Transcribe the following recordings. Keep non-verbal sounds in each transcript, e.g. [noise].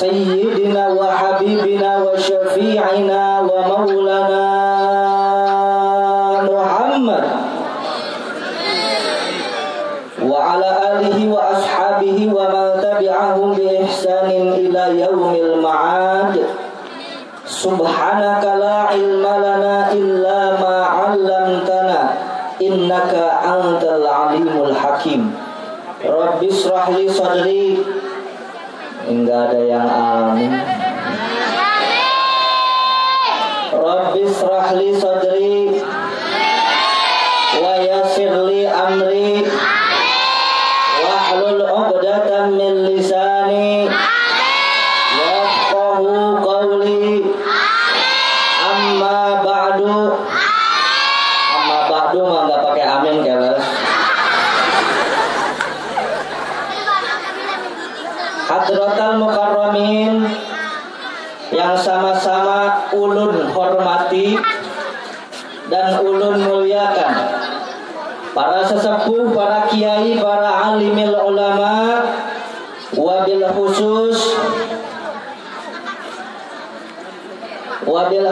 سيدنا وحبيبنا وشفيعنا ومولانا محمد وعلى آله وأصحابه ومن تبعهم بإحسان إلى يوم المعاد. سبحانك لا علم لنا إلا ما علمتنا إنك أنت العليم الحكيم. رب اشرح لي صدري. Enggak ada yang amin. Rabbi israh li sadri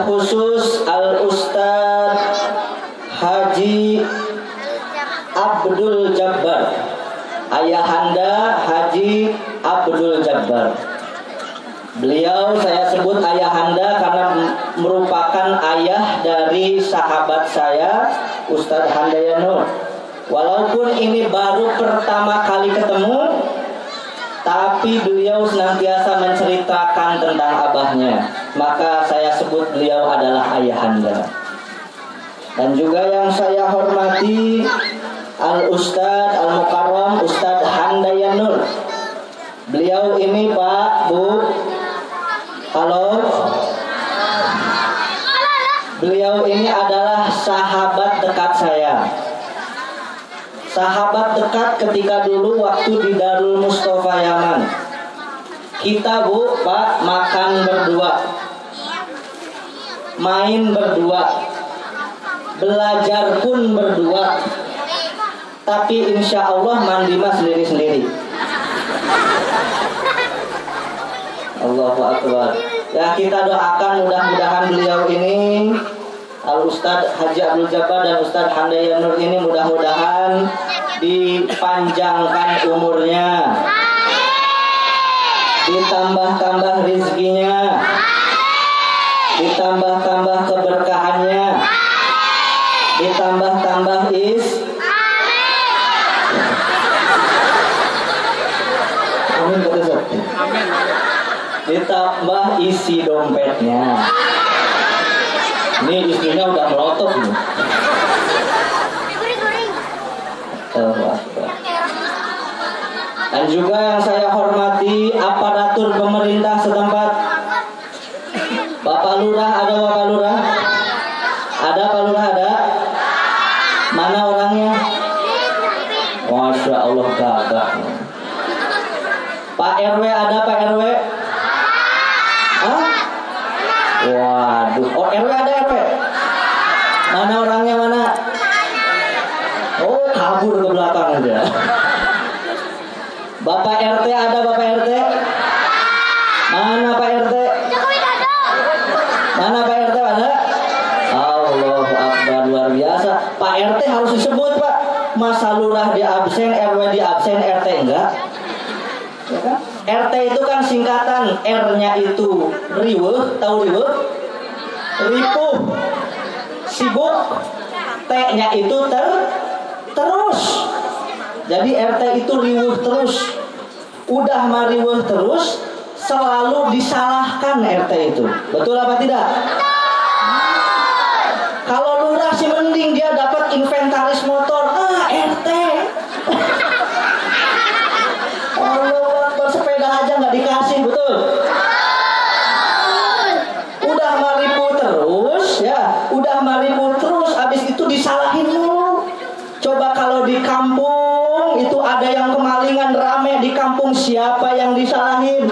khusus al ustad Haji Abdul Jabbar. Ayahanda Haji Abdul Jabbar. Beliau saya sebut ayahanda karena merupakan ayah dari sahabat saya Ustadz Handayano. Walaupun ini baru pertama kali ketemu Tapi beliau senantiasa menceritakan tentang abahnya. Maka saya sebut beliau adalah ayahanda Dan juga yang saya hormati Al Ustadz Al Mukarram Ustadz Handayanur. Beliau ini Pak Bu. Halo. Beliau ini adalah sahabat dekat saya Sahabat dekat ketika dulu waktu di Darul Mustafa Yaman. Kita Bu Pak makan berdua. Main berdua. Belajar pun berdua. Tapi insya Allah mandi mas sendiri-sendiri. Allahu Akbar. Ya kita doakan mudah-mudahan beliau ini Al Ustadz Haji Abdul Jabbar dan Ustadz Handaya Nur ini mudah-mudahan dipanjangkan umurnya. Ditambah-tambah rizkinya ditambah-tambah keberkahannya. Ditambah-tambah is. Amin. Amin. Ditambah isi dompetnya. Ini istrinya udah melotot nih. Dan juga yang saya hormati aparatur pemerintah setempat. Bapak Lurah ada Bapak Lurah? Ada Pak Lurah ada? Mana orangnya? Masya Allah gagah. Pak RW ada Pak RW? Hah? Waduh, oh RW ada RW? Mana orangnya mana? Oh kabur ke belakang aja. Bapak RT ada Bapak RT? Mana Pak RT? Mana Pak RT ada? Pak RT harus disebut Pak. Masa lurah di absen, RW di absen, RT enggak. Ya kan? RT itu kan singkatan R-nya itu riweuh, tahu riweuh? Ripuh. Sibuk. T-nya itu ter terus. Jadi RT itu riwuh terus. Udah mariwuh terus, selalu disalahkan RT itu. Betul apa tidak? Kalau lurah sih mending dia dapat inventaris motor. Ah, RT. Allah bersepeda aja nggak dikasih, betul? Udah maripu terus, ya. Udah maripu terus, abis itu disalahin mulu. Coba kalau di kampung itu ada yang kemalingan rame di kampung siapa yang disalahin?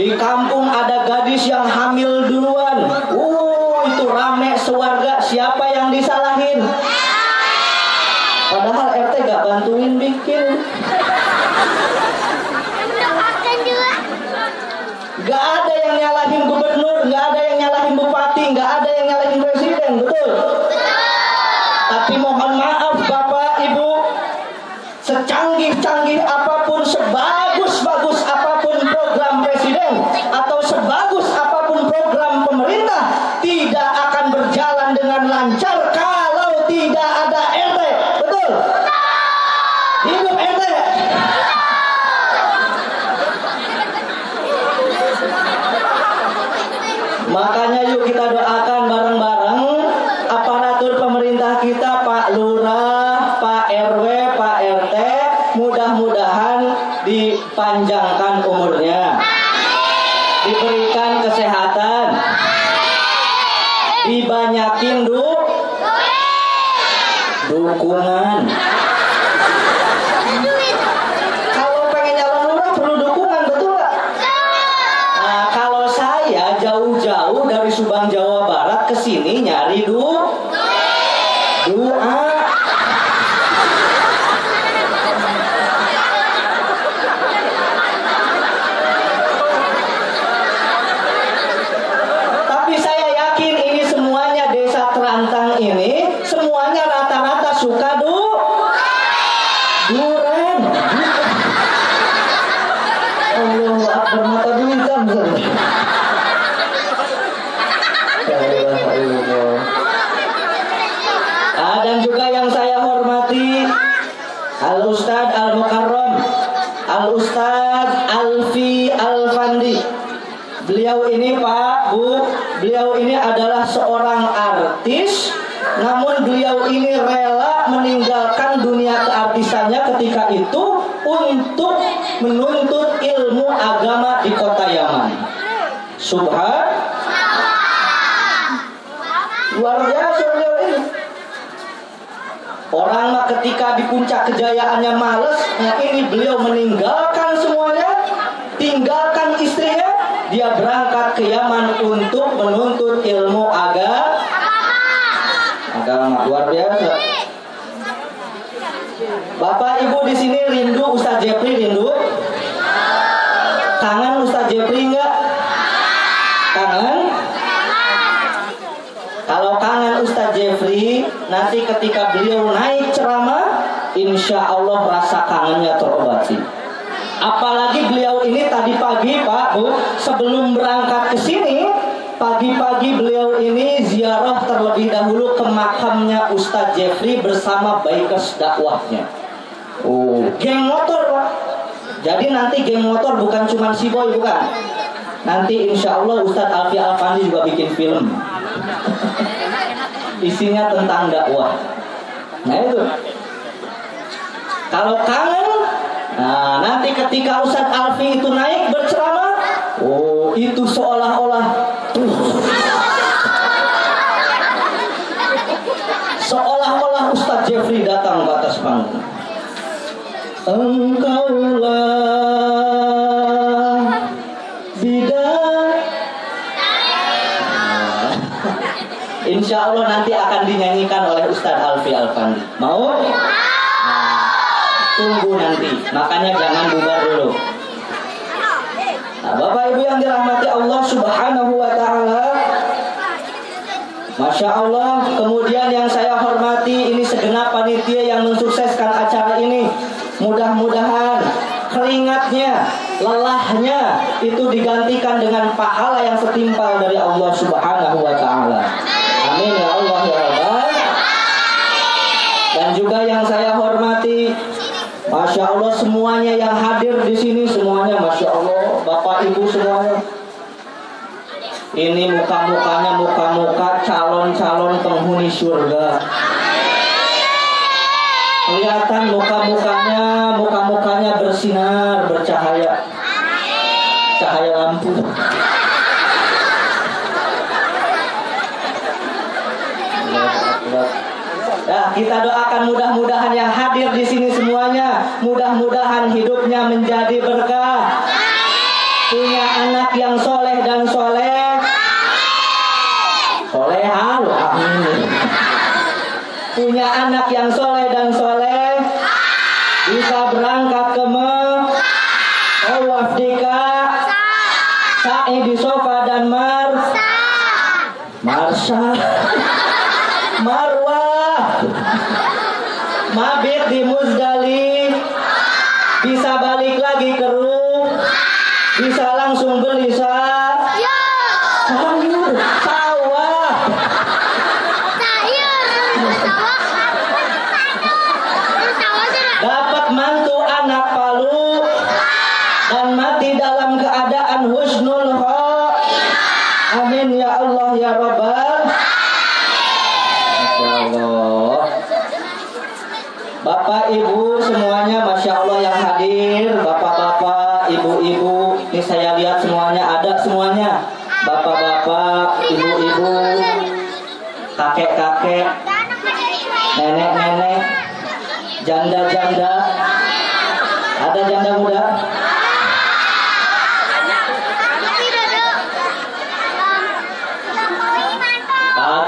Di kampung ada gadis yang hamil duluan. Uh, itu rame sewarga. Siapa yang disalahin? Padahal RT gak bantuin bikin. Gak ada yang nyalahin gubernur, gak ada yang nyalahin bupati, gak ada yang nyalahin presiden, betul? Tapi mohon maaf Bapak Ibu, secanggih-canggih apa pun, apa pun presiden atau sebagus apa pun program pemerintah tidak akan berjalan dengan lancar kalau tidak ada RT. Betul? Hidup RT. Makanya yuk kita doakan bareng-bareng aparatur pemerintah kita Pak Lurah, Pak RW, Pak RT mudah-mudahan dipanjangkan Allah. Orang ketika di puncak kejayaannya males, ini beliau meninggalkan semuanya, tinggalkan istrinya, dia berangkat ke Yaman untuk menuntut ilmu agama. Agama luar biasa. Bapak Ibu di sini rindu Ustadz Jepri rindu? Kangen Ustadz Jepri enggak? Kangen? Kalau kangen Ustadz Jeffrey, nanti ketika beliau naik ceramah, insya Allah rasa kangennya terobati. Apalagi beliau ini tadi pagi Pak Bu, sebelum berangkat ke sini, pagi-pagi beliau ini ziarah terlebih dahulu ke makamnya Ustadz Jeffrey bersama baikes dakwahnya. Oh, geng motor Pak. Jadi nanti geng motor bukan cuma si boy bukan. Nanti insya Allah Ustadz Alfi Alfandi juga bikin film isinya tentang dakwah. Nah itu. Kalau kangen, nah nanti ketika Ustadz Alfi itu naik berceramah, oh itu seolah-olah tuh. Seolah-olah Ustadz Jeffrey datang ke atas panggung. Engkaulah Insya Allah nanti akan dinyanyikan oleh Ustadz Alfi Alfandi. Mau? Nah, tunggu nanti. Makanya jangan bubar dulu. Nah, Bapak Ibu yang dirahmati Allah Subhanahu wa taala, Masya Allah, kemudian yang saya hormati ini segenap panitia yang mensukseskan acara ini. Mudah-mudahan keringatnya, lelahnya itu digantikan dengan pahala yang setimpal dari Allah Subhanahu wa taala. Amin ya Allah ya Rabbal. Dan juga yang saya hormati Masya Allah semuanya yang hadir di sini semuanya Masya Allah Bapak Ibu semuanya ini muka-mukanya muka-muka calon-calon penghuni surga. Kelihatan muka-mukanya, muka-mukanya bersinar, bercahaya. Cahaya lampu. Kita doakan mudah-mudahan yang hadir di sini semuanya, mudah-mudahan hidupnya menjadi berkah. Punya anak yang soleh dan soleh, soleha loh amin. Punya anak yang soleh dan soleh bisa berangkat ke me tawaf dika sa'i di sofa dan mar marsa marwah mabit di muzdali bisa balik lagi ke rum bisa langsung beli sa sayur sawah dapat mantu anak palu dan mati dalam keadaan husnul kho amin ya Allah ya Rabbal Masya Allah. Bapak Ibu semuanya Masya Allah yang hadir. Bapak-bapak, ibu-ibu Ini saya lihat semuanya ada semuanya. Bapak-bapak, ibu-ibu Kakek-kakek Nenek-nenek Janda-janda. Ada janda muda?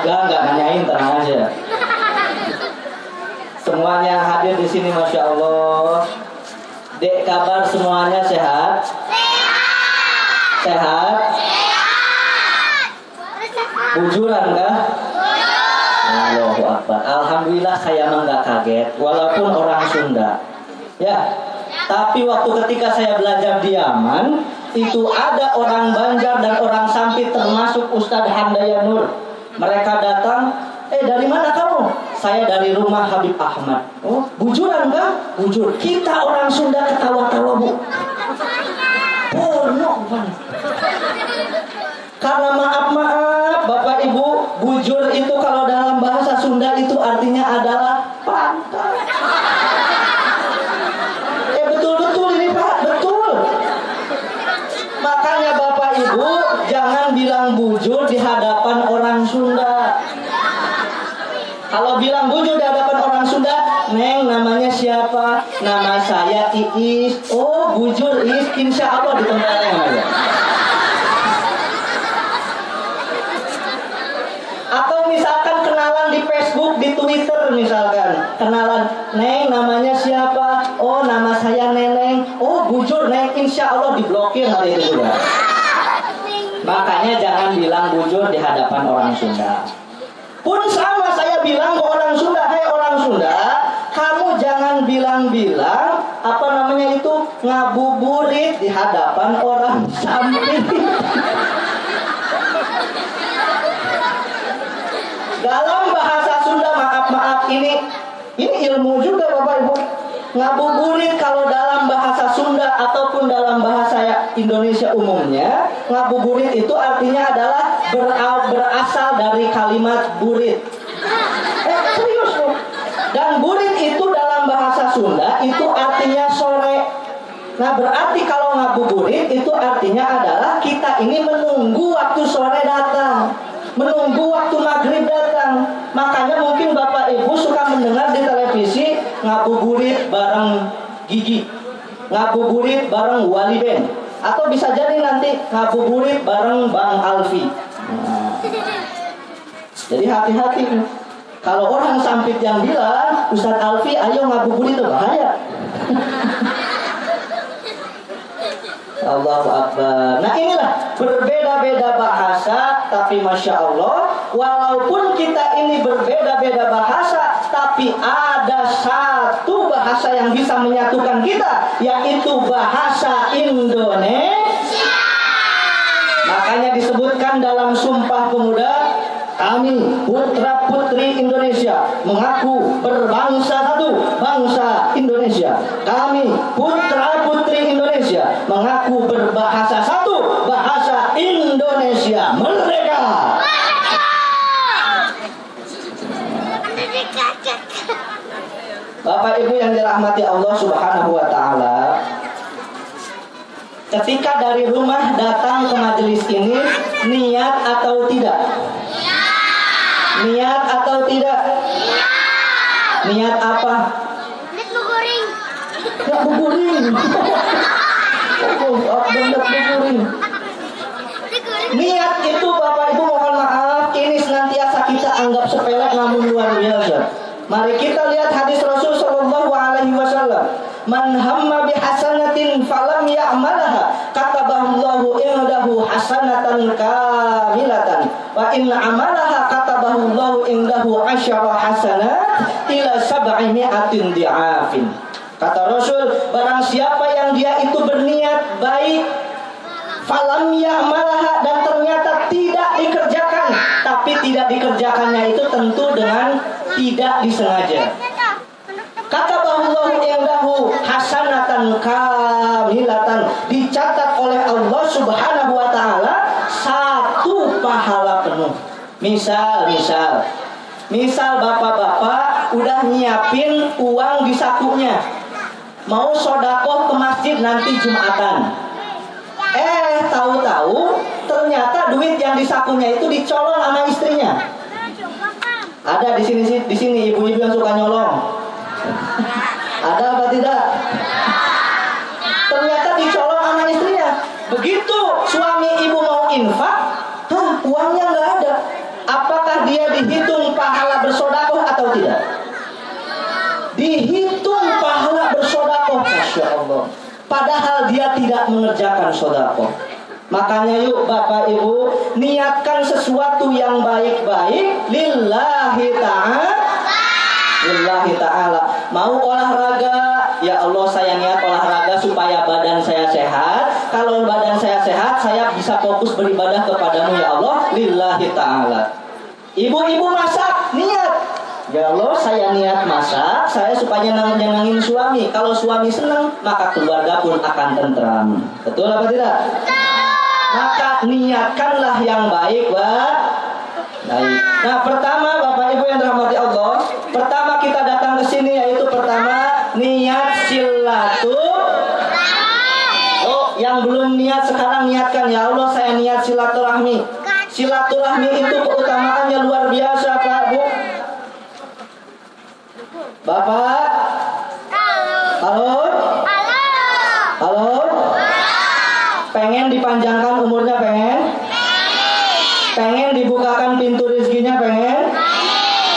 Agak nggak nanyain tenang aja Semuanya hadir di sini Masya Allah. Dek kabar semuanya sehat? Sehat? Bujuran kah? Allahu Akbar. Alhamdulillah saya mah nggak kaget Walaupun orang Sunda. Ya Tapi waktu ketika saya belajar di Yaman Itu ada orang Banjar dan orang Sampit Termasuk Ustadz Handaya Nur. Mereka datang Eh dari mana kamu? Saya dari rumah Habib Ahmad. Oh bujuran kah? Bujur. Kita orang Sunda ketawa-tawa bu. Porno karena maaf-maaf Bapak Ibu Bujur itu kalau dalam bahasa Sunda itu artinya adalah pantai Eh betul-betul ini Pak Betul. Makanya Bapak Ibu Jangan bilang bujur di hadapan orang Sunda Kalau bilang bujur di hadapan orang Sunda Neng namanya siapa? Nama saya Iis. Oh bujur Iis Insya Allah ditentukan aja Atau misalkan kenalan di Facebook, di Twitter misalkan. Kenalan, Neng namanya siapa? Oh nama saya Neneng. Oh bujur Neng, insya Allah diblokir hari itu juga. Makanya jangan bilang bujur di hadapan orang Sunda Pun sama saya bilang ke orang Sunda Hei orang Sunda Kamu jangan bilang-bilang Apa namanya itu Ngabuburit di hadapan orang samping Dalam bahasa Sunda maaf-maaf ini ini ilmu juga Bapak Ibu. Ngabuburit kalau dalam bahasa Sunda ataupun dalam bahasa Indonesia umumnya, ngabuburit itu artinya adalah berasal dari kalimat burit. Eh serius loh. Dan burit itu dalam bahasa Sunda itu artinya sore. Nah berarti kalau ngabuburit itu artinya adalah kita ini menunggu waktu sore datang menunggu waktu maghrib datang. Makanya mungkin bapak ibu suka mendengar di televisi ngabuburit bareng Gigi, ngabuburit bareng Wali Ben, atau bisa jadi nanti ngabuburit bareng Bang Alfi. Nah. Jadi hati-hati. Kalau orang sampit yang bilang Ustadz Alfi ayo ngabuburit itu bahaya. [laughs] Allahu Akbar. Nah inilah berbeda-beda bahasa, tapi masya Allah walaupun kita ini berbeda-beda bahasa, tapi ada satu bahasa yang bisa menyatukan kita, yaitu bahasa Indonesia. Makanya disebutkan dalam Sumpah Pemuda, kami putra putri Indonesia mengaku berbangsa satu, bangsa Indonesia. Kami putra putri Indonesia mengaku berbahasa satu, bahasa Indonesia. Merdeka! Bapak Ibu yang dirahmati Allah Subhanahu wa taala, ketika dari rumah datang ke majelis ini niat atau tidak? Niat atau tidak? Niat apa? Lihat goreng. Niat itu Bapak Ibu mohon maaf ini senantiasa kita anggap sepele namun luar biasa. Mari kita lihat hadis Rasul Shallallahu Alaihi Wasallam. Man hamma bi hasanatin falam ya'malaha katabahu indahu hasanatan kamilatan wa in amalaha katabahu Allahu indahu asyara hasanat ila sab'i mi'atin di'afin. Kata Rasul, barang siapa yang dia itu berniat baik falam ya'malaha dan ternyata tidak dikerjakan tapi tidak dikerjakannya itu tentu dengan tidak disengaja. Kata bahullahu indahu hasanatan kamilatan dicatat oleh Allah Subhanahu wa taala satu pahala penuh. Misal misal. Misal bapak-bapak udah nyiapin uang di sakunya mau sodakoh ke masjid nanti jumatan Eh, tahu-tahu ternyata duit yang di sakunya itu dicolong sama istrinya. Ada di sini di sini ibu-ibu yang suka nyolong. Ada apa tidak? Ternyata dicolong sama istrinya. Begitu suami ibu mau infak, hah, uangnya nggak ada. Apakah dia dihitung pahala bersodakoh atau tidak? Dihitung pahala bersodakoh, masya Allah. Padahal dia tidak mengerjakan sodakoh. Makanya yuk Bapak Ibu niatkan sesuatu yang baik-baik lillahi ta'ala. Lillahi ta'ala. Mau olahraga, ya Allah saya niat olahraga supaya badan saya sehat. Kalau badan saya sehat, saya bisa fokus beribadah kepadamu ya Allah. Lillahi ta'ala. Ibu-ibu masak, niat. Ya Allah, saya niat masak, saya supaya nyenangin suami. Kalau suami senang, maka keluarga pun akan tentram. Betul apa tidak? Maka niatkanlah yang baik, Pak. Baik. Nah, pertama Bapak Ibu yang dirahmati Allah, pertama kita datang ke sini yaitu pertama niat silatu. Oh, yang belum niat sekarang niatkan ya Allah saya niat silaturahmi. Silaturahmi itu keutamaannya luar biasa, Pak, Bu. Bapak, halo, halo, pengen dipanjangkan umurnya pengen, pengen. Dibukakan pintu rezekinya pengen,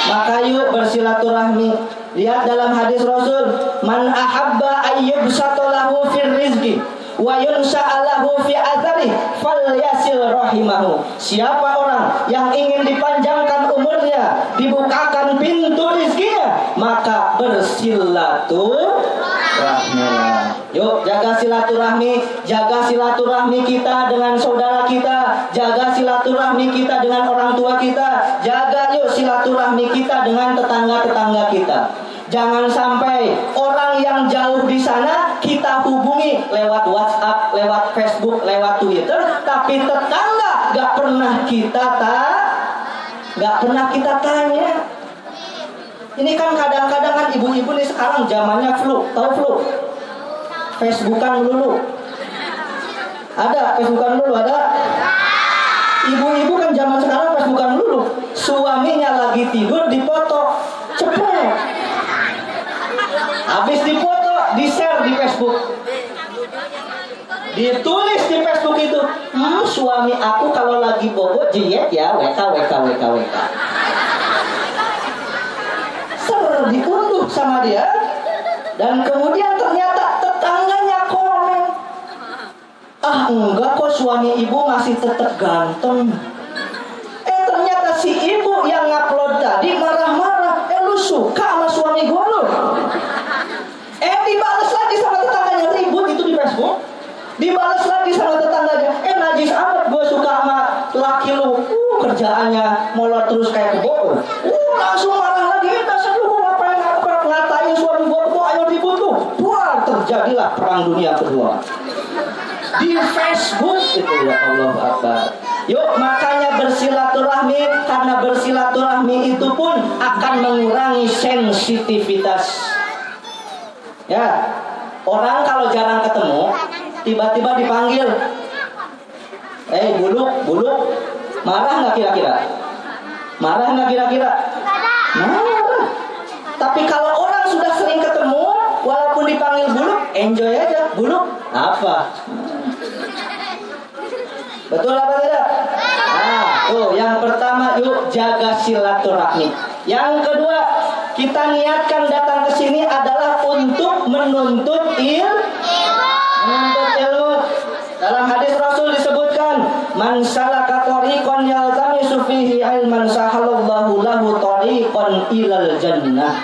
maka yuk bersilaturahmi. Lihat dalam hadis Rasul, man ahabba ayyubsatalahu fir rizki wa yunsa'alahu fi athari falyasil rahimahu. Siapa orang yang ingin dipanjangkan umurnya, dibukakan pintu rizkinya, maka bersilaturahmi. Yuk jaga silaturahmi, jaga silaturahmi kita dengan saudara kita, jaga silaturahmi kita dengan orang tua kita, jaga yuk silaturahmi kita dengan tetangga-tetangga kita. Jangan sampai orang yang jauh di sana kita hubungi lewat WhatsApp, lewat Facebook, lewat Twitter, tapi tetangga gak pernah kita tak, gak pernah kita tanya. Ini kan kadang-kadang kan ibu-ibu nih sekarang zamannya flu, tahu flu? Facebookan dulu. Ada Facebookan dulu ada. Ibu-ibu kan zaman sekarang Facebookan dulu. Suaminya lagi tidur dipoto, cepet. Habis dipoto, di-share di Facebook. Ditulis di Facebook itu, hmm, suami aku kalau lagi bobo jeyet ya, weka weka weka weka. Ser diunduh sama dia, dan kemudian ternyata tetangganya komen. Ah enggak kok suami ibu masih tetap ganteng. Eh ternyata si ibu yang ngupload tadi marah-marah. Eh lu suka sama suami gue lu? lagi sama tetangganya ribut itu di Facebook, dibalas lagi sama tetangganya. Eh najis amat gue suka sama laki lu. Uh, kerjaannya molor terus kayak kebo. Uh, langsung marah lagi. Eh dasar lu mau ngapain apa ngatain suami gue kebo ayo ribut tuh. Buar terjadilah perang dunia kedua. Di Facebook itu ya Allah Akbar. Yuk makanya bersilaturahmi karena bersilaturahmi itu pun akan mengurangi sensitivitas. Ya, orang kalau jarang ketemu, tiba-tiba dipanggil, eh buluk, buluk, marah nggak kira-kira? Marah nggak kira-kira? Marah. Tapi kalau orang sudah sering ketemu, walaupun dipanggil buluk, enjoy aja. Buluk apa? Betul apa tidak? Nah, tuh yang pertama yuk jaga silaturahmi. Yang kedua, kita niatkan datang ke sini adalah untuk menuntut il menuntut ilmu. Dalam hadis Rasul disebutkan, "Man salaka tariqan yaltamisu fihi ilman sahalallahu lahu tariqan ilal jannah."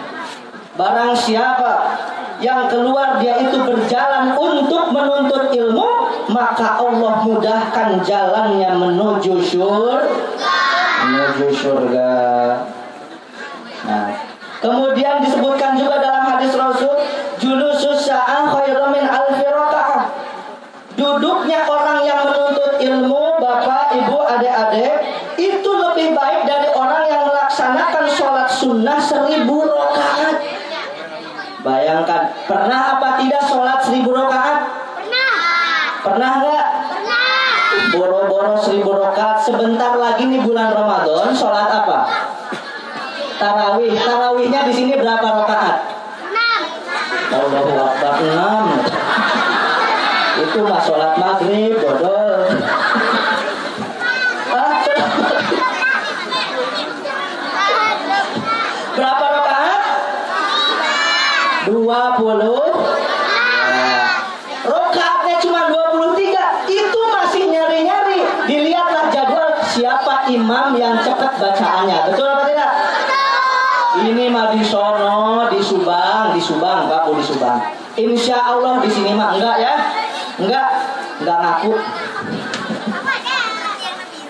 Barang siapa yang keluar dia itu berjalan untuk menuntut ilmu, maka Allah mudahkan jalannya menuju surga. Menuju surga. Nah, kemudian disebutkan juga dalam hadis Rasul, julusus sa'ah khairu min alfi rakaah. Duduknya orang yang menuntut ilmu, Bapak, Ibu, adik-adik, itu lebih baik dari orang yang melaksanakan sholat sunnah seribu rakaat. Bayangkan, pernah apa tidak sholat seribu rakaat? Pernah. Pernah nggak? Pernah. Boro-boro seribu rakaat. Sebentar lagi nih bulan Ramadan, sholat apa? Tarawih. Tarawihnya di sini berapa rakaat? Enam. Allahu Akbar 6 Itu mah sholat maghrib bodol Ah, Berapa rakaat? 20 Nah, Rakaatnya cuma 23 Itu masih nyari-nyari Dilihatlah jadwal siapa imam yang cepat bacaannya Betul? Ini mah di sono, di Subang, di Subang, Bapak di Subang. Insya Allah di sini mah enggak ya, enggak, enggak ngaku.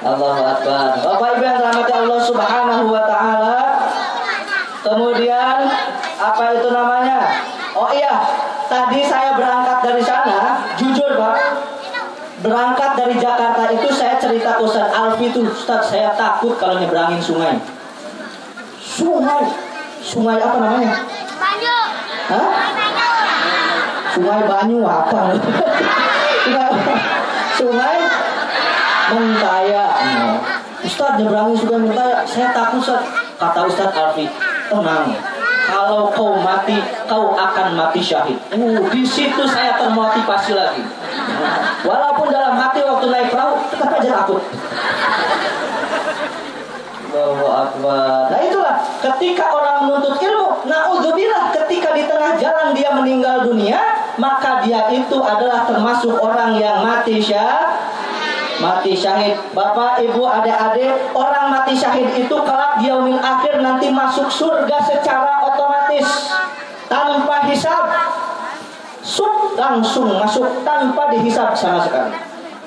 Allahu Akbar. Bapak Ibu yang dirahmati Allah Subhanahu Wa Taala. Kemudian apa itu namanya? Oh iya, tadi saya berangkat dari sana, jujur Pak, berangkat dari Jakarta itu saya cerita ke Ustaz Alfi itu, Ustaz saya takut kalau nyebrangin sungai. Sungai, sungai apa namanya? Banyu. Hah? Banyu. Sungai Banyu apa? sungai Mentaya. Ustaz nyebrangin sungai Mentaya, saya takut. Kata Ustaz Alfi, tenang. Kalau kau mati, kau akan mati syahid. Uh, di situ saya termotivasi lagi. Walaupun dalam hati waktu naik perahu, tetap aja takut. Allahu Akbar. Nah itulah ketika orang menuntut ilmu, naudzubillah ketika di tengah jalan dia meninggal dunia, maka dia itu adalah termasuk orang yang mati syah mati syahid. Bapak, Ibu, adik-adik, orang mati syahid itu kelak di yaumil akhir nanti masuk surga secara otomatis tanpa hisab. Sub langsung masuk tanpa dihisab sama sekali.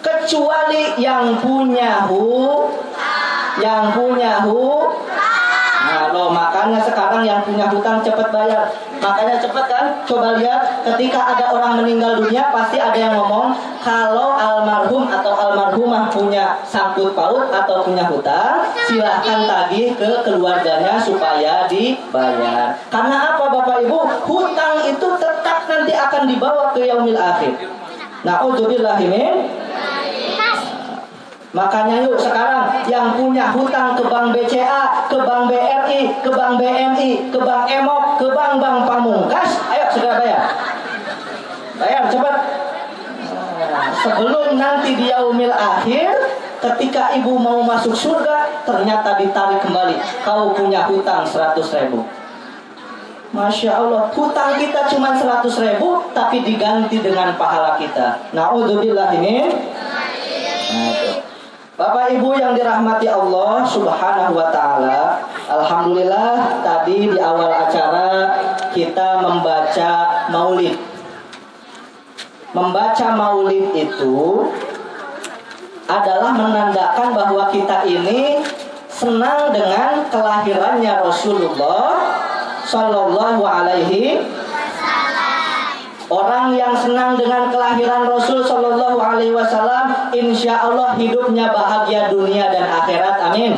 Kecuali yang punya hu yang punya hu Nah, loh, makanya sekarang yang punya hutang cepat bayar. Makanya cepat kan? Coba lihat ketika ada orang meninggal dunia pasti ada yang ngomong kalau almarhum atau almarhumah punya sangkut paut atau punya hutang, silahkan tagih ke keluarganya supaya dibayar. Karena apa Bapak Ibu? Hutang itu tetap nanti akan dibawa ke yaumil akhir. Na'udzubillahimin Makanya yuk sekarang yang punya hutang ke Bank BCA, ke Bank BRI, ke Bank BMI, ke Bank Emok, ke Bank Bank Pamungkas, ayo segera bayar. Bayar cepat. Sebelum nanti di yaumil akhir, ketika ibu mau masuk surga, ternyata ditarik kembali. Kau punya hutang 100 ribu. Masya Allah, hutang kita cuma 100 ribu, tapi diganti dengan pahala kita. Na'udzubillah ini. Nah, itu. Bapak Ibu yang dirahmati Allah Subhanahu wa taala, alhamdulillah tadi di awal acara kita membaca Maulid. Membaca Maulid itu adalah menandakan bahwa kita ini senang dengan kelahirannya Rasulullah Shallallahu Alaihi Orang yang senang dengan kelahiran Rasul Shallallahu Alaihi Wasallam, insya Allah hidupnya bahagia dunia dan akhirat. Amin.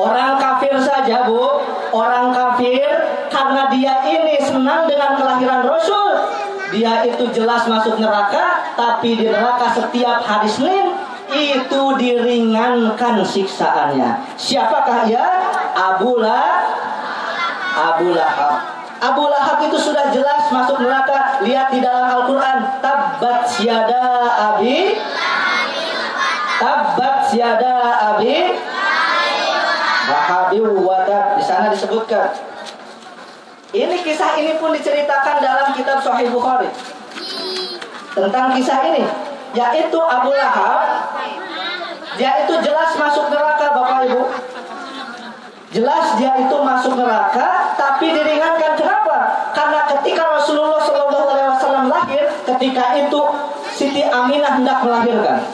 Orang kafir saja bu, orang kafir karena dia ini senang dengan kelahiran Rasul, dia itu jelas masuk neraka, tapi di neraka setiap hari Senin itu diringankan siksaannya. Siapakah ya? Abu Lahab. Abu Lahab. Abu Lahab itu sudah jelas masuk neraka. Lihat di dalam Al-Quran. Tabbat siada abi. Tabbat siada abi. Wahabi wadat. Di sana disebutkan. Ini kisah ini pun diceritakan dalam kitab Sahih Bukhari. Tentang kisah ini. Yaitu Abu Lahab. Dia itu jelas masuk neraka Bapak Ibu. Jelas dia itu masuk neraka, tapi diringankan kenapa? Karena ketika Rasulullah Shallallahu Alaihi Wasallam lahir, ketika itu Siti Aminah hendak melahirkan.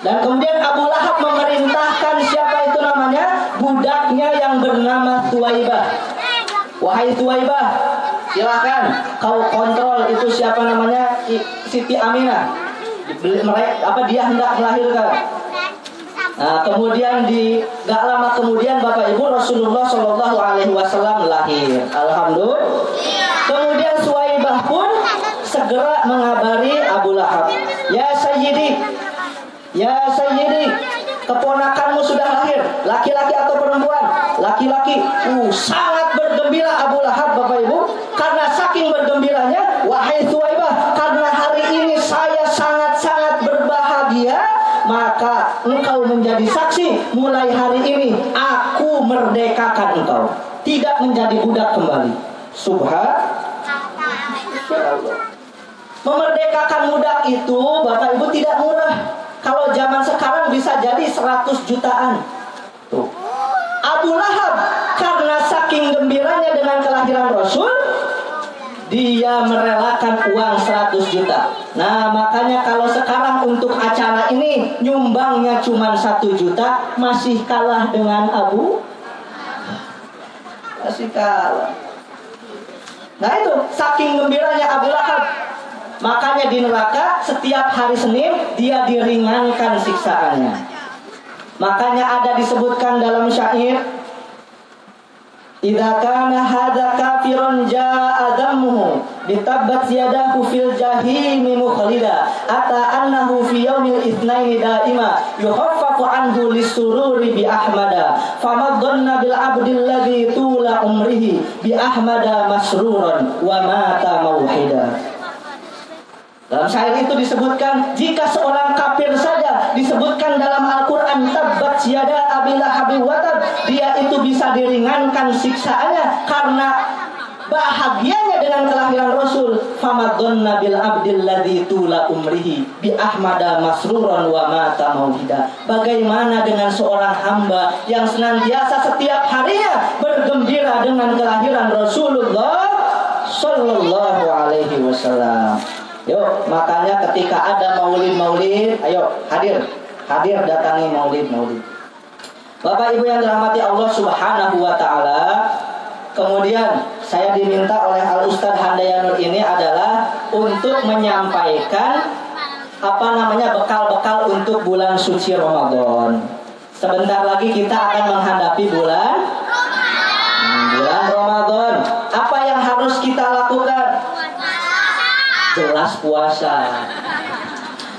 Dan kemudian Abu Lahab memerintahkan siapa itu namanya budaknya yang bernama Tuwaibah. Wahai Tuwaibah, silakan kau kontrol itu siapa namanya Siti Aminah. Apa dia hendak melahirkan. Nah, kemudian di gak lama kemudian Bapak Ibu Rasulullah Shallallahu Alaihi Wasallam lahir. Alhamdulillah. Kemudian Suwaibah pun segera mengabari Abu Lahab. Ya Sayyidi, ya Sayyidi, keponakanmu sudah lahir. Laki-laki atau perempuan? Laki-laki. Uh, sangat bergembira Abu Lahab Bapak Ibu. Karena saking bergembiranya, wahai Suwaibah, karena hari ini saya sangat-sangat berbahagia maka engkau menjadi saksi mulai hari ini aku merdekakan engkau. Tidak menjadi budak kembali. Subhan memerdekakan budak itu Bapak Ibu tidak murah kalau zaman sekarang bisa jadi 100 jutaan. Tuh. Abu Lahab karena saking gembiranya dengan kelahiran Rasul dia merelakan uang 100 juta. Nah makanya kalau sekarang untuk acara ini nyumbangnya cuma satu juta masih kalah dengan Abu masih kalah. Nah itu saking gembiranya Abu Lahab Makanya di neraka setiap hari Senin dia diringankan siksaannya. Makanya ada disebutkan dalam syair Idza kana hadza kafiran jaa dammuhu bitabbat yadahu fil jahimi mukhlida ata annahu fi yaumil itsnaini daima yukhaffafu anhu lisururi bi ahmada famadhanna bil abdil ladzi tula umrihi bi ahmada masruran wa mata mauhida dalam syair itu disebutkan jika seorang kafir saja disebutkan dalam Al-Qur'an tabbat siada abilah habi watab dia itu bisa diringankan siksaannya karena bahagianya dengan kelahiran Rasul. Famadonna bil abdil ladzi tula umrihi bi ahmada masruran wa mata mauhida bagaimana dengan seorang hamba yang senantiasa setiap harinya bergembira dengan kelahiran Rasulullah sallallahu alaihi wasallam Yuk, makanya ketika ada maulid-maulid, ayo hadir, hadir datangi maulid-maulid. Bapak Ibu yang dirahmati Allah Subhanahu wa taala, kemudian saya diminta oleh Al Ustadz Handayanur ini adalah untuk menyampaikan apa namanya bekal-bekal untuk bulan suci Ramadan. Sebentar lagi kita akan menghadapi bulan jelas puasa.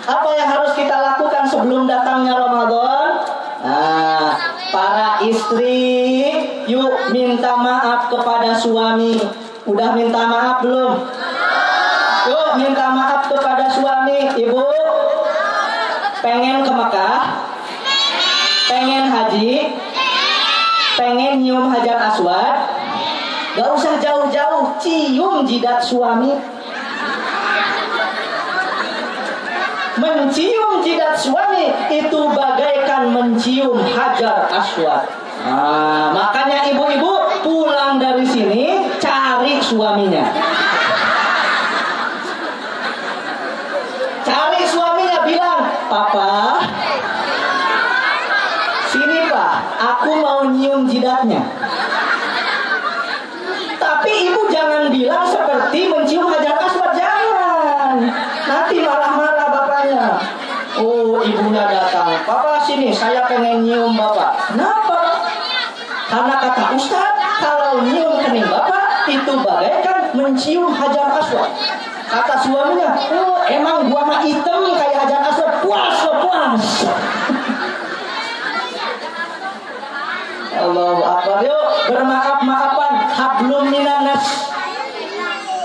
Apa yang harus kita lakukan sebelum datangnya Ramadan? Nah, para istri, yuk minta maaf kepada suami. Udah minta maaf belum? Yuk minta maaf kepada suami, ibu. Pengen ke Mekah? Pengen haji? Pengen nyium hajar aswad? Gak usah jauh-jauh, cium jidat suami Mencium jidat suami itu bagaikan mencium hajar aswad. Nah, makanya ibu-ibu pulang dari sini cari suaminya. Cari suaminya bilang, "Papa, nyium jidatnya. Tapi ibu jangan bilang seperti mencium hajar aswad jangan. Nanti marah-marah bapaknya. Oh ibunya Papa sini saya pengen nyium bapak. Kenapa? Karena kata Ustadz kalau nyium kening bapak itu bagaikan mencium hajar aswad. Kata suaminya, oh emang gua mah hitam kayak hajar aswad. Puas puas. Allahu Akbar. Yuk bermaaf-maafan. Hablum minanas.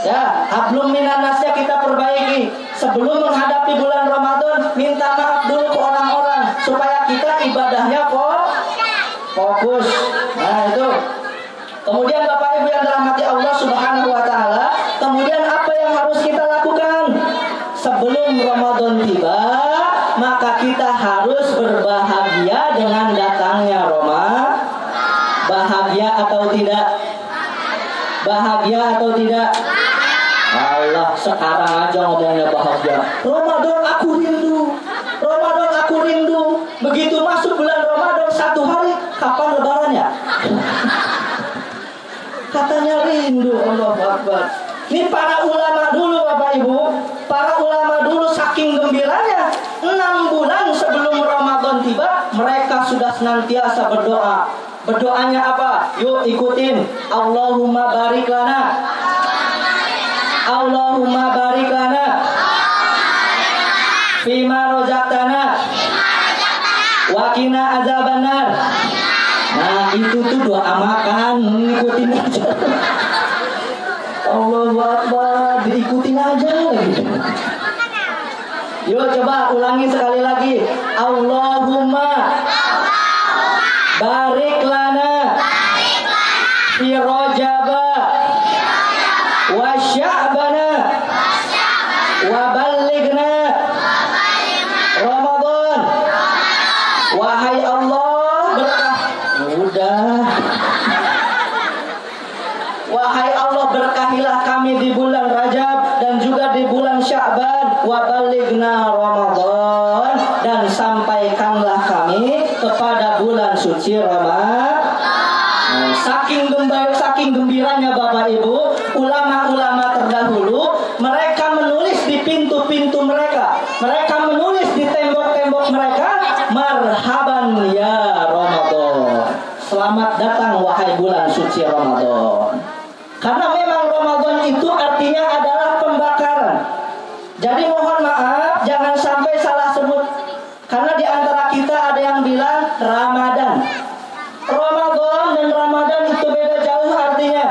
Ya, hablum minanasnya kita perbaiki. Sebelum menghadapi bulan Ramadan, minta maaf dulu ke supaya kita ibadahnya fokus. Nah, itu. Kemudian Bapak Ibu yang dirahmati Allah Subhanahu wa taala, kemudian apa yang harus kita lakukan? Sebelum Ramadan tiba, maka kita harus berbahagia dengan datangnya Roma. Bahagia atau tidak? Bahagia atau tidak? Allah sekarang aja ngomongnya bahagia. Ramadan aku rindu. Begitu masuk bulan Ramadan satu hari, kapan lebarannya? Katanya rindu Allah Akbar. Ini para ulama dulu Bapak Ibu, para ulama dulu saking gembiranya enam bulan sebelum Ramadan tiba mereka sudah senantiasa berdoa. Berdoanya apa? Yuk ikutin. Allahumma barik lana. Allahumma barik lana. Fima rojaktana. Wakina azabannar. Nah itu tuh doa makan Ngikutin aja Allah Akbar Diikutin aja gitu. Yuk coba ulangi sekali lagi Allahumma Barik lana Fi rojaba Wa sya'bana Wa balligna Ramadan Wahai Allah berkah Udah Wahai Allah berkahilah kami di bulan Rajab dan juga di bulan Sya'ban wa balighna Ramadan dan sampaikanlah kami kepada Ramadan. Nah, saking gembira, saking gembiranya Bapak Ibu, ulama-ulama terdahulu mereka menulis di pintu-pintu mereka, mereka menulis di tembok-tembok mereka, marhaban ya Ramadan. Selamat datang wahai bulan suci Ramadan. Karena memang Ramadan itu artinya adalah pembakaran. Jadi mohon maaf, jangan sampai salah sebut. Karena di antara kita ada yang bilang Ramadan. Ramadan dan Ramadan itu beda jauh artinya.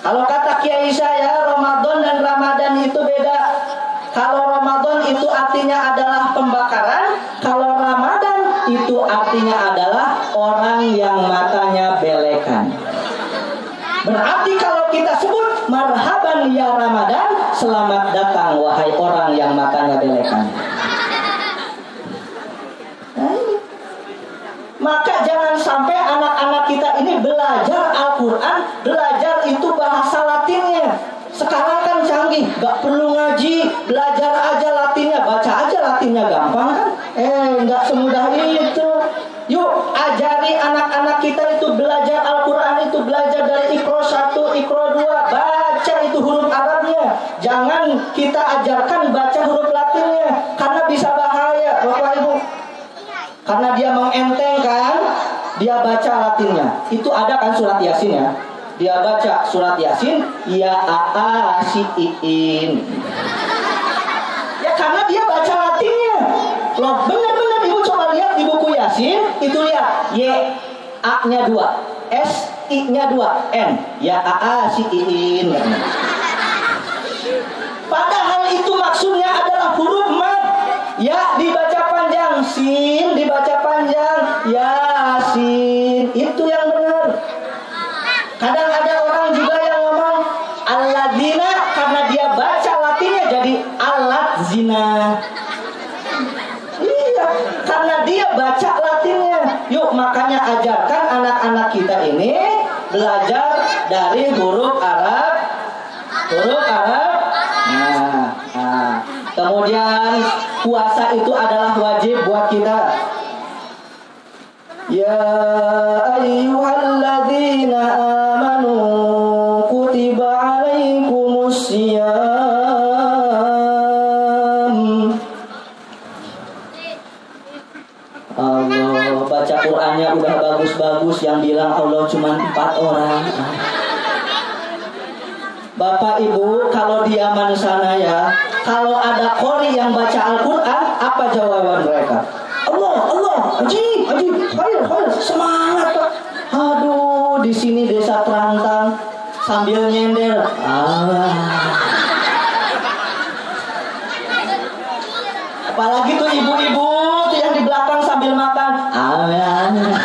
Kalau kata Kiai saya, Ramadan dan Ramadan itu beda. Kalau Ramadan itu artinya adalah pembakaran, kalau Ramadan itu artinya adalah orang yang matanya belekan. Berarti kalau kita sebut marhaban ya Ramadan, selamat datang wahai orang yang matanya belekan. Ini. Maka jangan sampai anak-anak kita ini belajar Al-Quran, belajar itu bahasa Latinnya. Sekarang kan canggih, gak perlu ngaji, belajar aja Latinnya, baca aja Latinnya gampang kan? Eh, nggak semudah itu. Yuk, ajari anak-anak kita itu belajar Al-Quran itu belajar dari Iqro 1, Iqro 2, baca itu huruf Arabnya. Jangan kita ajarkan baca huruf Latinnya, karena bisa bahaya, Bapak Ibu. Karena dia mengentengkan, dia baca Latinnya. Itu ada kan surat Yasin ya. Dia baca surat Yasin, ya a si in. Ya karena dia baca Latinnya. Loh, benar-benar Ibu coba lihat di buku Yasin, itu lihat Y A-nya dua, S I-nya dua, N. Ya a a si in. Padahal itu maksudnya adalah huruf mat. Ya dibaca panjang, sin dibaca panjang, yasin. Itu yang benar. Kadang ada orang juga yang ngomong alladzina karena dia baca latinnya jadi alat zina. Iya, karena dia baca latinnya. Yuk makanya ajarkan anak-anak kita ini belajar dari huruf Arab, huruf Arab. Nah, nah. Kemudian puasa itu adalah wajib buat kita. Ya ayyuhalladzina amanu kutiba alaikumusiyam yang bilang Allah cuma empat orang. Bapak Ibu, kalau di Yaman sana ya, kalau ada kori yang baca Al-Quran, apa jawaban mereka? Allah, Allah, haji, haji, khair, khair, semangat. Aduh, di sini desa terantang sambil nyender. Ah. Apalagi tuh ibu-ibu Amen.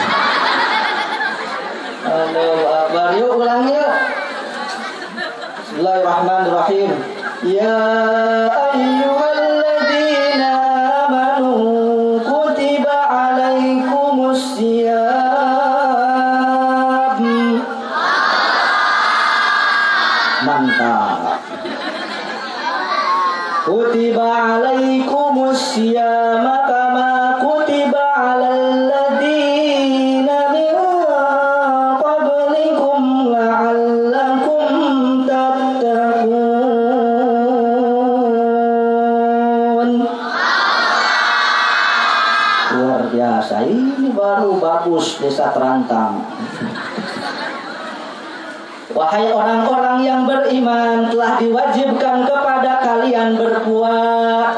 Wahai orang-orang yang beriman telah diwajibkan kepada kalian berpuasa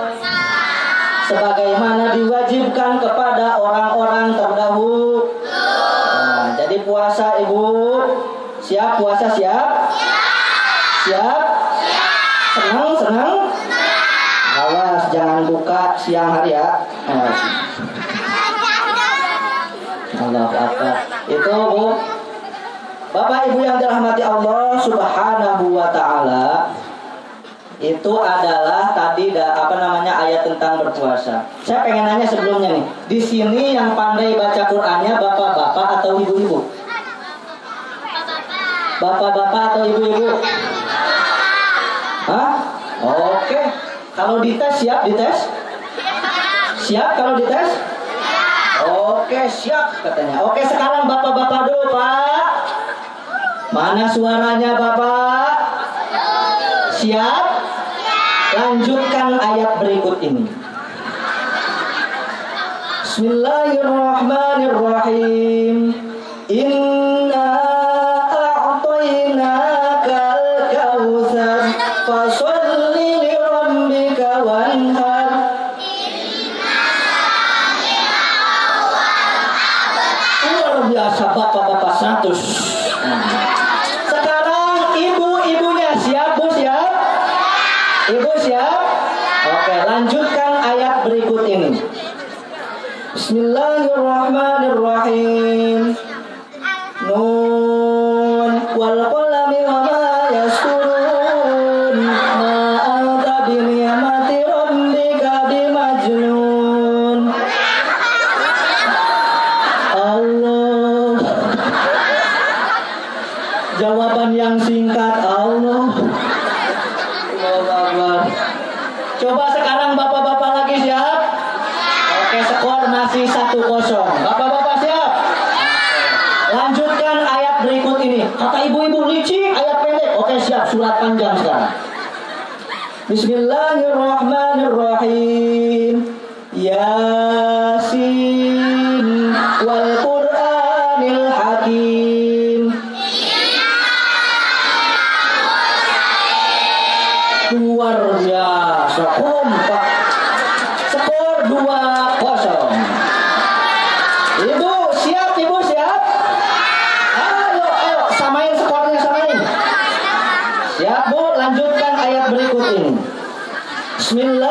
sebagaimana diwajibkan kepada orang-orang terdahulu. Nah, jadi puasa Ibu siap puasa siap? Siap? Senang senang? Awas jangan buka siang hari ya. Allah Akbar. Itu Bu Bapak Ibu yang dirahmati Allah Subhanahu wa taala itu adalah tadi da, apa namanya ayat tentang berpuasa. Saya pengen nanya sebelumnya nih. Di sini yang pandai baca Qur'annya bapak-bapak atau ibu-ibu? Bapak-bapak atau ibu-ibu? Hah? Oke. Kalau dites siap dites? Siap kalau dites? Oke, siap katanya. Oke, sekarang bapak-bapak dulu, Pak. Mana suaranya Bapak? Siap? Lanjutkan ayat berikut ini. Bismillahirrahmanirrahim. Inna a'tainaka al-kautsar fasalli li rabbika wanhar. Luar biasa bapak-bapak 100. Sekarang ibu-ibunya siap bu siap? Ibu siap? Oke lanjutkan ayat berikut ini. Bismillahirrahmanirrahim. Nun Surat panjang sekarang. Bismillahirrahmanirrahim. Yasin wal Hakim. luar biasa kompak skor dua kosong ibu siap ibu siap ayo ayo samain skornya samain siap bu lanjutkan ayat berikut ini Bismillahirrahmanirrahim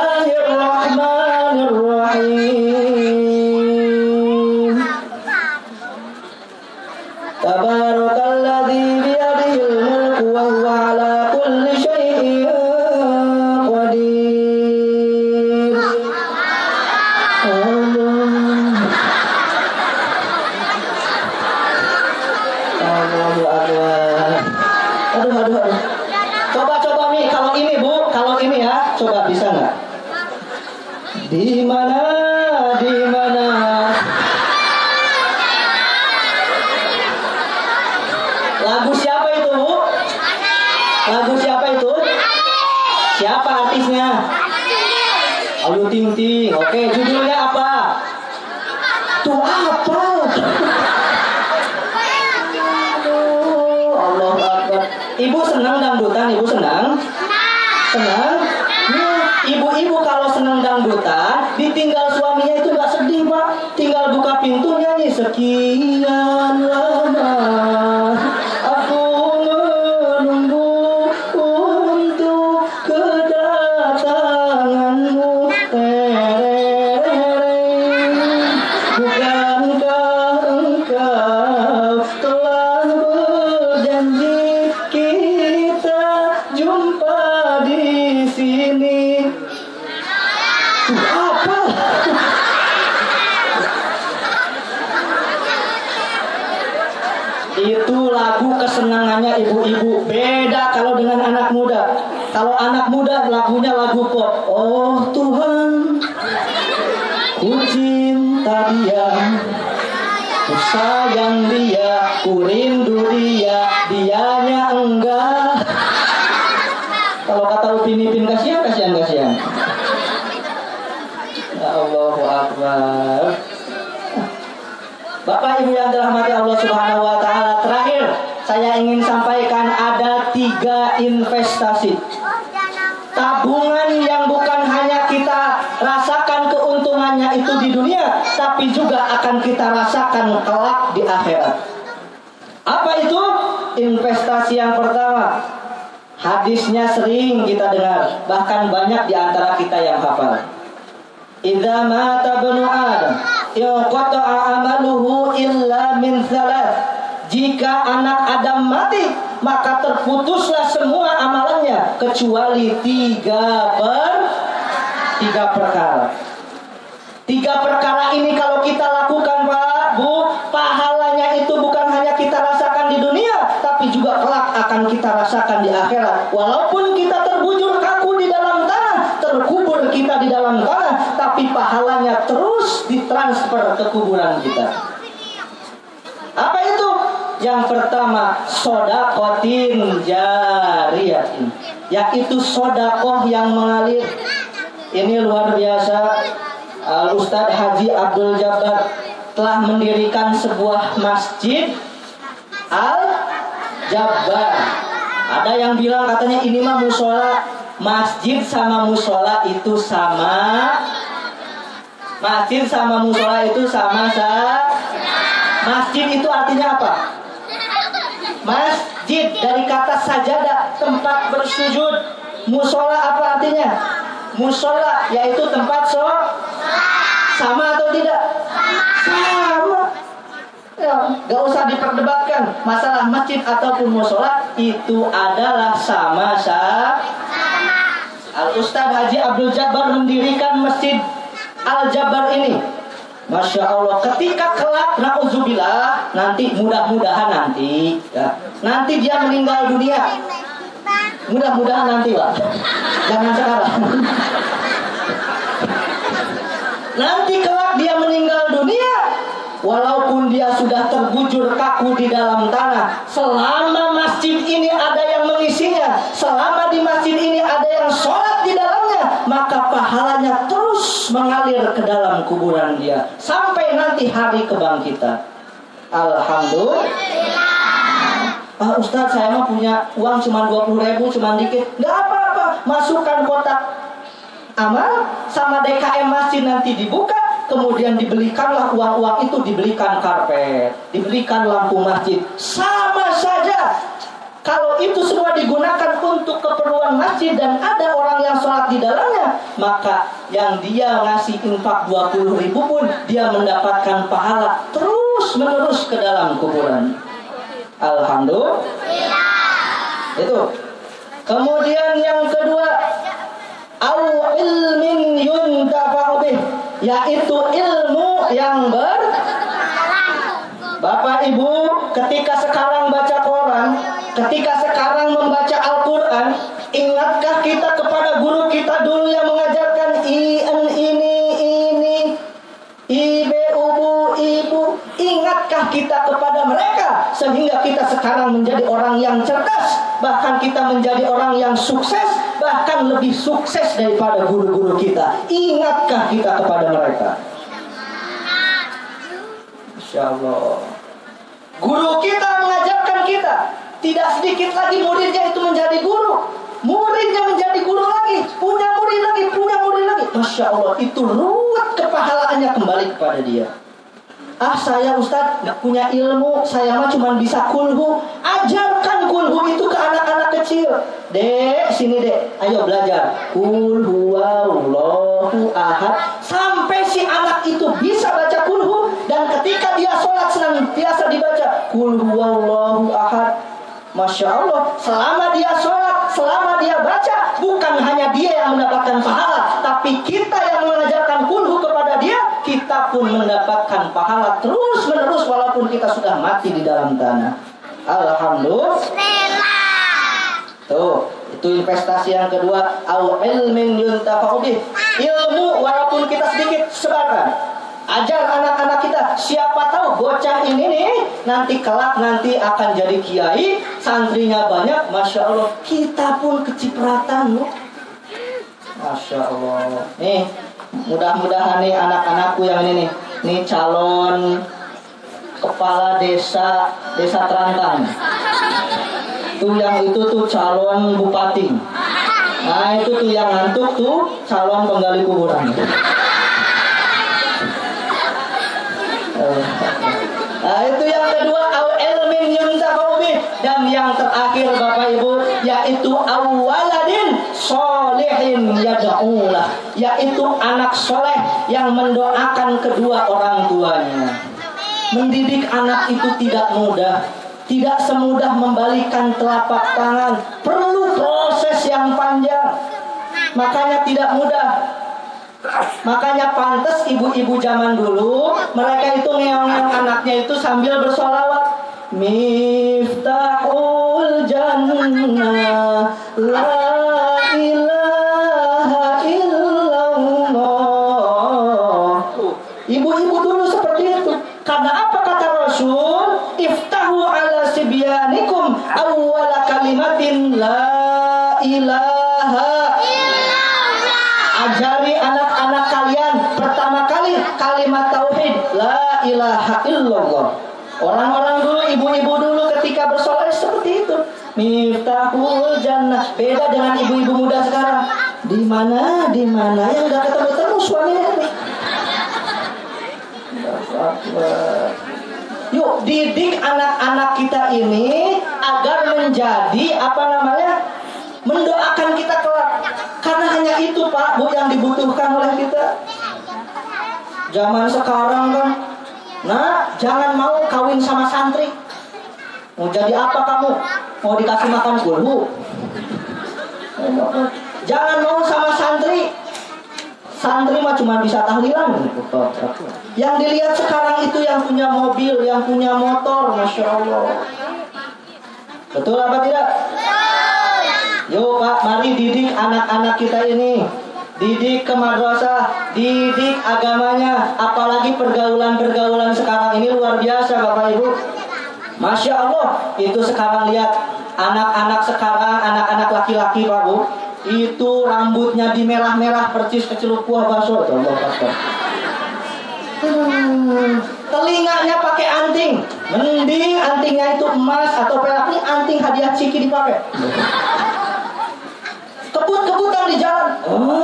Jika anak Adam mati, maka terputuslah semua amalannya kecuali tiga per tiga perkara. Tiga perkara ini kalau kita lakukan Pak, Bu, pahalanya itu bukan hanya kita rasakan di dunia, tapi juga kelak akan kita rasakan di akhirat. Walaupun kita terbujur kaku di dalam tanah, terkubur kita di dalam tanah, tapi pahalanya terus ditransfer ke kuburan kita. Yang pertama, sodakotin jariyatin. Yaitu sodakoh yang mengalir. Ini luar biasa. Ustadz Haji Abdul Jabbar telah mendirikan sebuah masjid Al Jabbar. Ada yang bilang katanya ini mah musola. Masjid sama musola itu sama. Masjid sama musola itu sama sa. Masjid itu artinya apa? Masjid dari kata sajadah tempat bersujud. Musola apa artinya? Musola yaitu tempat so sama atau tidak? Sama. Ya, gak usah diperdebatkan masalah masjid ataupun musola itu adalah sama sa. Al Ustadz Haji Abdul Jabbar mendirikan masjid Al Jabbar ini. Masya Allah, ketika kelak nauzubillah nanti mudah-mudahan nanti ya, nanti dia meninggal dunia. Mudah-mudahan nanti lah, jangan sekarang. nanti kelak dia meninggal dunia, walaupun dia sudah terbujur kaku di dalam tanah, selama masjid ini ada yang mengisinya, selama di masjid ini ada yang sholat maka pahalanya terus mengalir ke dalam kuburan dia sampai nanti hari kebangkitan. Alhamdulillah. Ah, Ustadz saya mah punya uang cuma 20 ribu cuma dikit nggak apa-apa masukkan kotak amal sama DKM masjid nanti dibuka kemudian dibelikanlah uang-uang itu dibelikan karpet dibelikan lampu masjid sama saja kalau itu semua digunakan untuk keperluan masjid dan ada orang yang sholat di dalamnya maka yang dia ngasih infak 20 ribu pun dia mendapatkan pahala terus menerus ke dalam kuburan Alhamdulillah. Itu. Kemudian yang kedua, au ilmin yuntafa'u yaitu ilmu yang ber Bapak Ibu, ketika sekarang baca koran, ketika sekarang membaca Al-Qur'an, ingatkah kita kepada guru kita dulu yang mengajarkan in ini ini ibu ubu ibu ingatkah kita kepada mereka sehingga kita sekarang menjadi orang yang cerdas bahkan kita menjadi orang yang sukses bahkan lebih sukses daripada guru-guru kita? Ingatkah kita kepada mereka? Insya Allah. Guru kita mengajarkan kita Tidak sedikit lagi muridnya itu menjadi guru. Muridnya menjadi guru lagi, punya murid lagi, punya murid lagi. Masya Allah, itu ruwet kepahalaannya kembali kepada dia. Ah saya Ustadz nggak punya ilmu, saya mah cuma bisa kulhu. Ajarkan kulhu itu ke anak-anak kecil. Dek, sini dek, ayo belajar. Kulhu Allahu ahad. Sampai si anak itu bisa baca kulhu dan ketika dia sholat senantiasa dibaca kulhu Allahu ahad. Masya Allah, selama dia sholat, selama dia baca, bukan hanya dia yang mendapatkan pahala, tapi kita yang mengajarkan kulhu kepada dia, kita pun mendapatkan pahala terus menerus walaupun kita sudah mati di dalam tanah. Alhamdulillah. Tuh, itu investasi yang kedua, au ilmin yuntafa'u. Ilmu walaupun kita sedikit sebarkan. Ajar anak-anak kita, siapa tahu bocah ini nih nanti kelak nanti akan jadi kiai, santrinya banyak, masya Allah. Kita pun kecipratan loh. Masya Allah. Nih, mudah-mudahan nih anak-anakku yang ini nih, nih calon kepala desa desa Terantang. Tuh yang itu tuh calon bupati. Nah itu tuh yang ngantuk tuh calon penggali kuburan. Nah itu yang kedua au ilmin dan yang terakhir Bapak Ibu yaitu awaladin solehin yada'ulah yaitu anak soleh yang mendoakan kedua orang tuanya. Mendidik anak itu tidak mudah, tidak semudah membalikan telapak tangan, perlu proses yang panjang. Makanya tidak mudah. Makanya pantas ibu-ibu zaman dulu mereka itu ngeong-ngeong anaknya itu sambil bersolawat. Miftahul jannah la ilaha illallah. Orang-orang dulu, ibu-ibu dulu ketika bersolat seperti itu. Miftahul jannah. Beda dengan ibu-ibu muda sekarang. Di mana, di mana yang udah ketemu-temu suaminya ini. Yuk didik anak-anak kita ini agar menjadi apa namanya mendoakan kita kelak. Karena hanya itu Pak Bu yang dibutuhkan oleh kita. Zaman sekarang kan, nah jangan mau kawin sama santri. Mau jadi apa kamu? Mau dikasih makan kulhu? Jangan mau sama santri. Santri mah cuma bisa tahlilan. Yang dilihat sekarang itu yang punya mobil, yang punya motor, masya Allah. Betul apa tidak? Yuk Pak, mari didik anak-anak kita ini. Didik ke madrasah, didik agamanya. Apalagi pergaulan-pergaulan sekarang ini luar biasa Bapak Ibu. Masya Allah, itu sekarang lihat anak-anak sekarang, anak-anak laki-laki Pak Bu. Itu rambutnya dimerah-merah percis kecelup buah bakso. Allah Akbar. Hmm, telinganya pakai anting. Mending antingnya itu emas atau perak ini anting hadiah Ciki dipakai. Kebut-kebutan di jalan. Oh.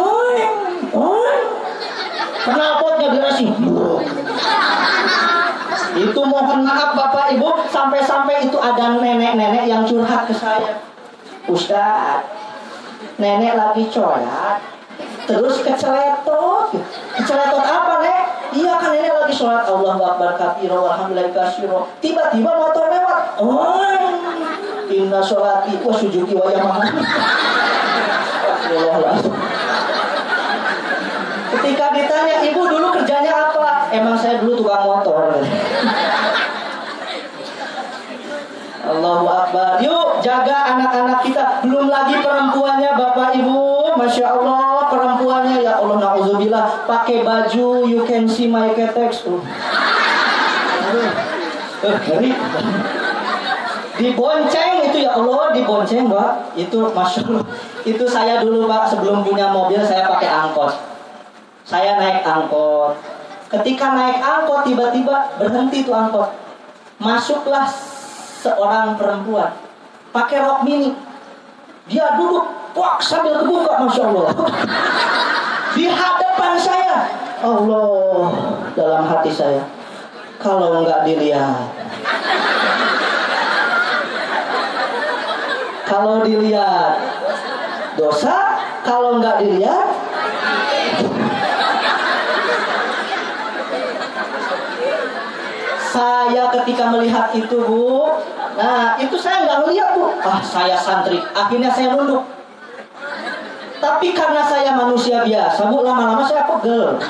Mohon maaf Bapak Ibu, sampai-sampai itu ada nenek-nenek yang curhat ke saya. Ustaz, nenek lagi sholat, terus keceletot. Keceletot apa, Nek? Iya kan nenek lagi sholat Allah Akbar kabiro alhamdulillah. Tiba-tiba motor lewat. Oh, inna sholati wa sujuki wa. Ketika ditanya, ibu dulu kerjanya apa? Emang saya dulu tukang motor. Allahu Akbar. Yuk jaga anak-anak kita. Belum lagi perempuannya Bapak Ibu. Masya Allah perempuannya ya Allah na'udzubillah. Pakai baju you can see my ketex. Ngeri. Dibonceng itu ya Allah dibonceng Pak. Itu Masya Allah. Itu saya dulu Pak sebelum punya mobil saya pakai angkot. Saya naik angkot. Ketika naik angkot tiba-tiba berhenti tuh angkot. Masuklah seorang perempuan pakai rok mini. Dia duduk puak sambil terbuka, masya Allah. [laughs] Di hadapan saya, Allah dalam hati saya. Kalau nggak dilihat, kalau dilihat dosa, kalau nggak dilihat Saya ketika melihat itu bu, nah itu saya nggak melihat bu. Ah saya santri, akhirnya saya nunduk. Tapi karena saya manusia biasa bu, lama-lama saya pegel.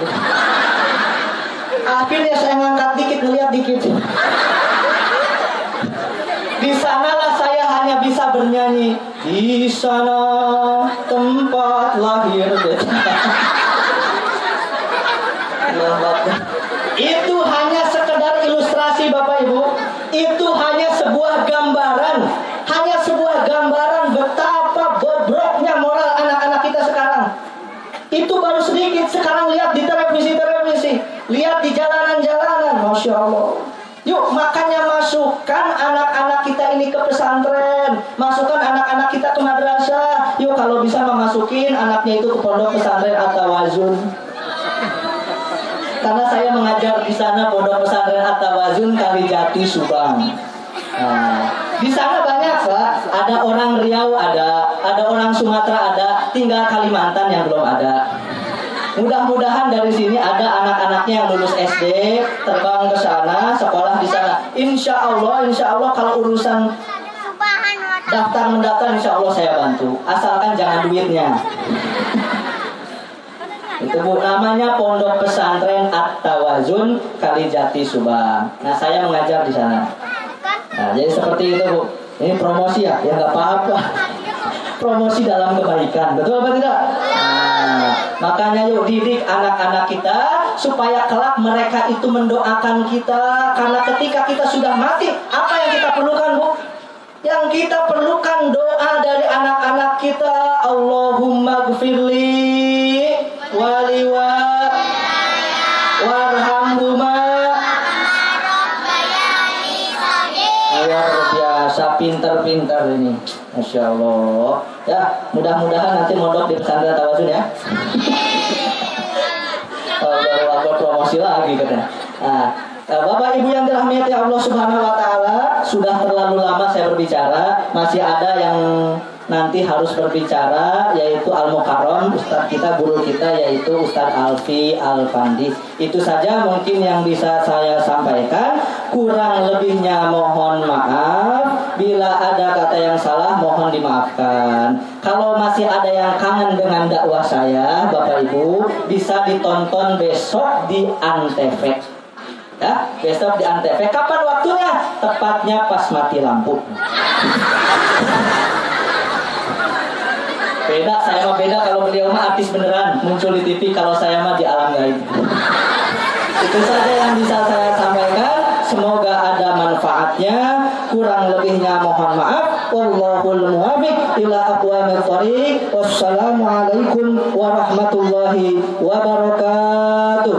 Akhirnya saya ngangkat dikit, ngeliat dikit. Di sanalah saya hanya bisa bernyanyi. Di sana tempat lahir. [laughs] Itu hanya sekedar ilustrasi Bapak Ibu. Itu hanya sebuah gambaran. Hanya sebuah gambaran betapa bobroknya moral anak-anak kita sekarang. Itu baru sedikit. Sekarang lihat di televisi-televisi. Lihat di jalanan-jalanan. Masya Allah. Yuk makanya masukkan anak-anak kita ini ke pesantren. Masukkan anak-anak kita ke madrasah. Yuk kalau bisa memasukin anaknya itu ke pondok pesantren atau wazun karena saya mengajar di sana pondok pesantren At-Tawazun Kalijati Subang. Nah, di sana banyak pak, ada orang Riau ada, ada orang Sumatera ada, tinggal Kalimantan yang belum ada. Mudah-mudahan dari sini ada anak-anaknya yang lulus SD terbang ke sana, sekolah di sana. Insya Allah, insya Allah kalau urusan daftar mendaftar, insya Allah saya bantu. Asalkan jangan duitnya. Itu bu, namanya Pondok Pesantren At-Tawazun Kalijati Subang. Nah, saya mengajar di sana. Nah, jadi seperti itu bu. Ini promosi ya, ya nggak apa-apa. Promosi dalam kebaikan, betul apa tidak? Nah, makanya yuk didik anak-anak kita supaya kelak mereka itu mendoakan kita karena ketika kita sudah mati, apa yang kita pinter-pinter ini. Masya Allah. Ya mudah-mudahan nanti mondok di pesantren Tawazun ya. [laughs] Baru promosi lagi katanya. Nah, Bapak Ibu yang dirahmati Allah Subhanahu wa taala, sudah terlalu lama saya berbicara, masih ada yang nanti harus berbicara yaitu Al Mukarrom Ustadz kita guru kita yaitu Ustadz Alfi Al Fandi itu saja mungkin yang bisa saya sampaikan. Kurang lebihnya mohon maaf. Bila ada kata yang salah mohon dimaafkan. Kalau masih ada yang kangen dengan dakwah saya Bapak Ibu bisa ditonton besok di Antv. Ya besok di Antv. Kapan waktunya? Tepatnya pas mati lampu Beda, saya mah beda kalau beliau mah artis beneran muncul di TV kalau saya mah di alam gaib. Itu saja yang bisa saya sampaikan. Semoga ada manfaatnya. Kurang lebihnya mohon maaf. Wallahul muwafiq ila aqwamit thoriq. Wassalamualaikum warahmatullahi wabarakatuh.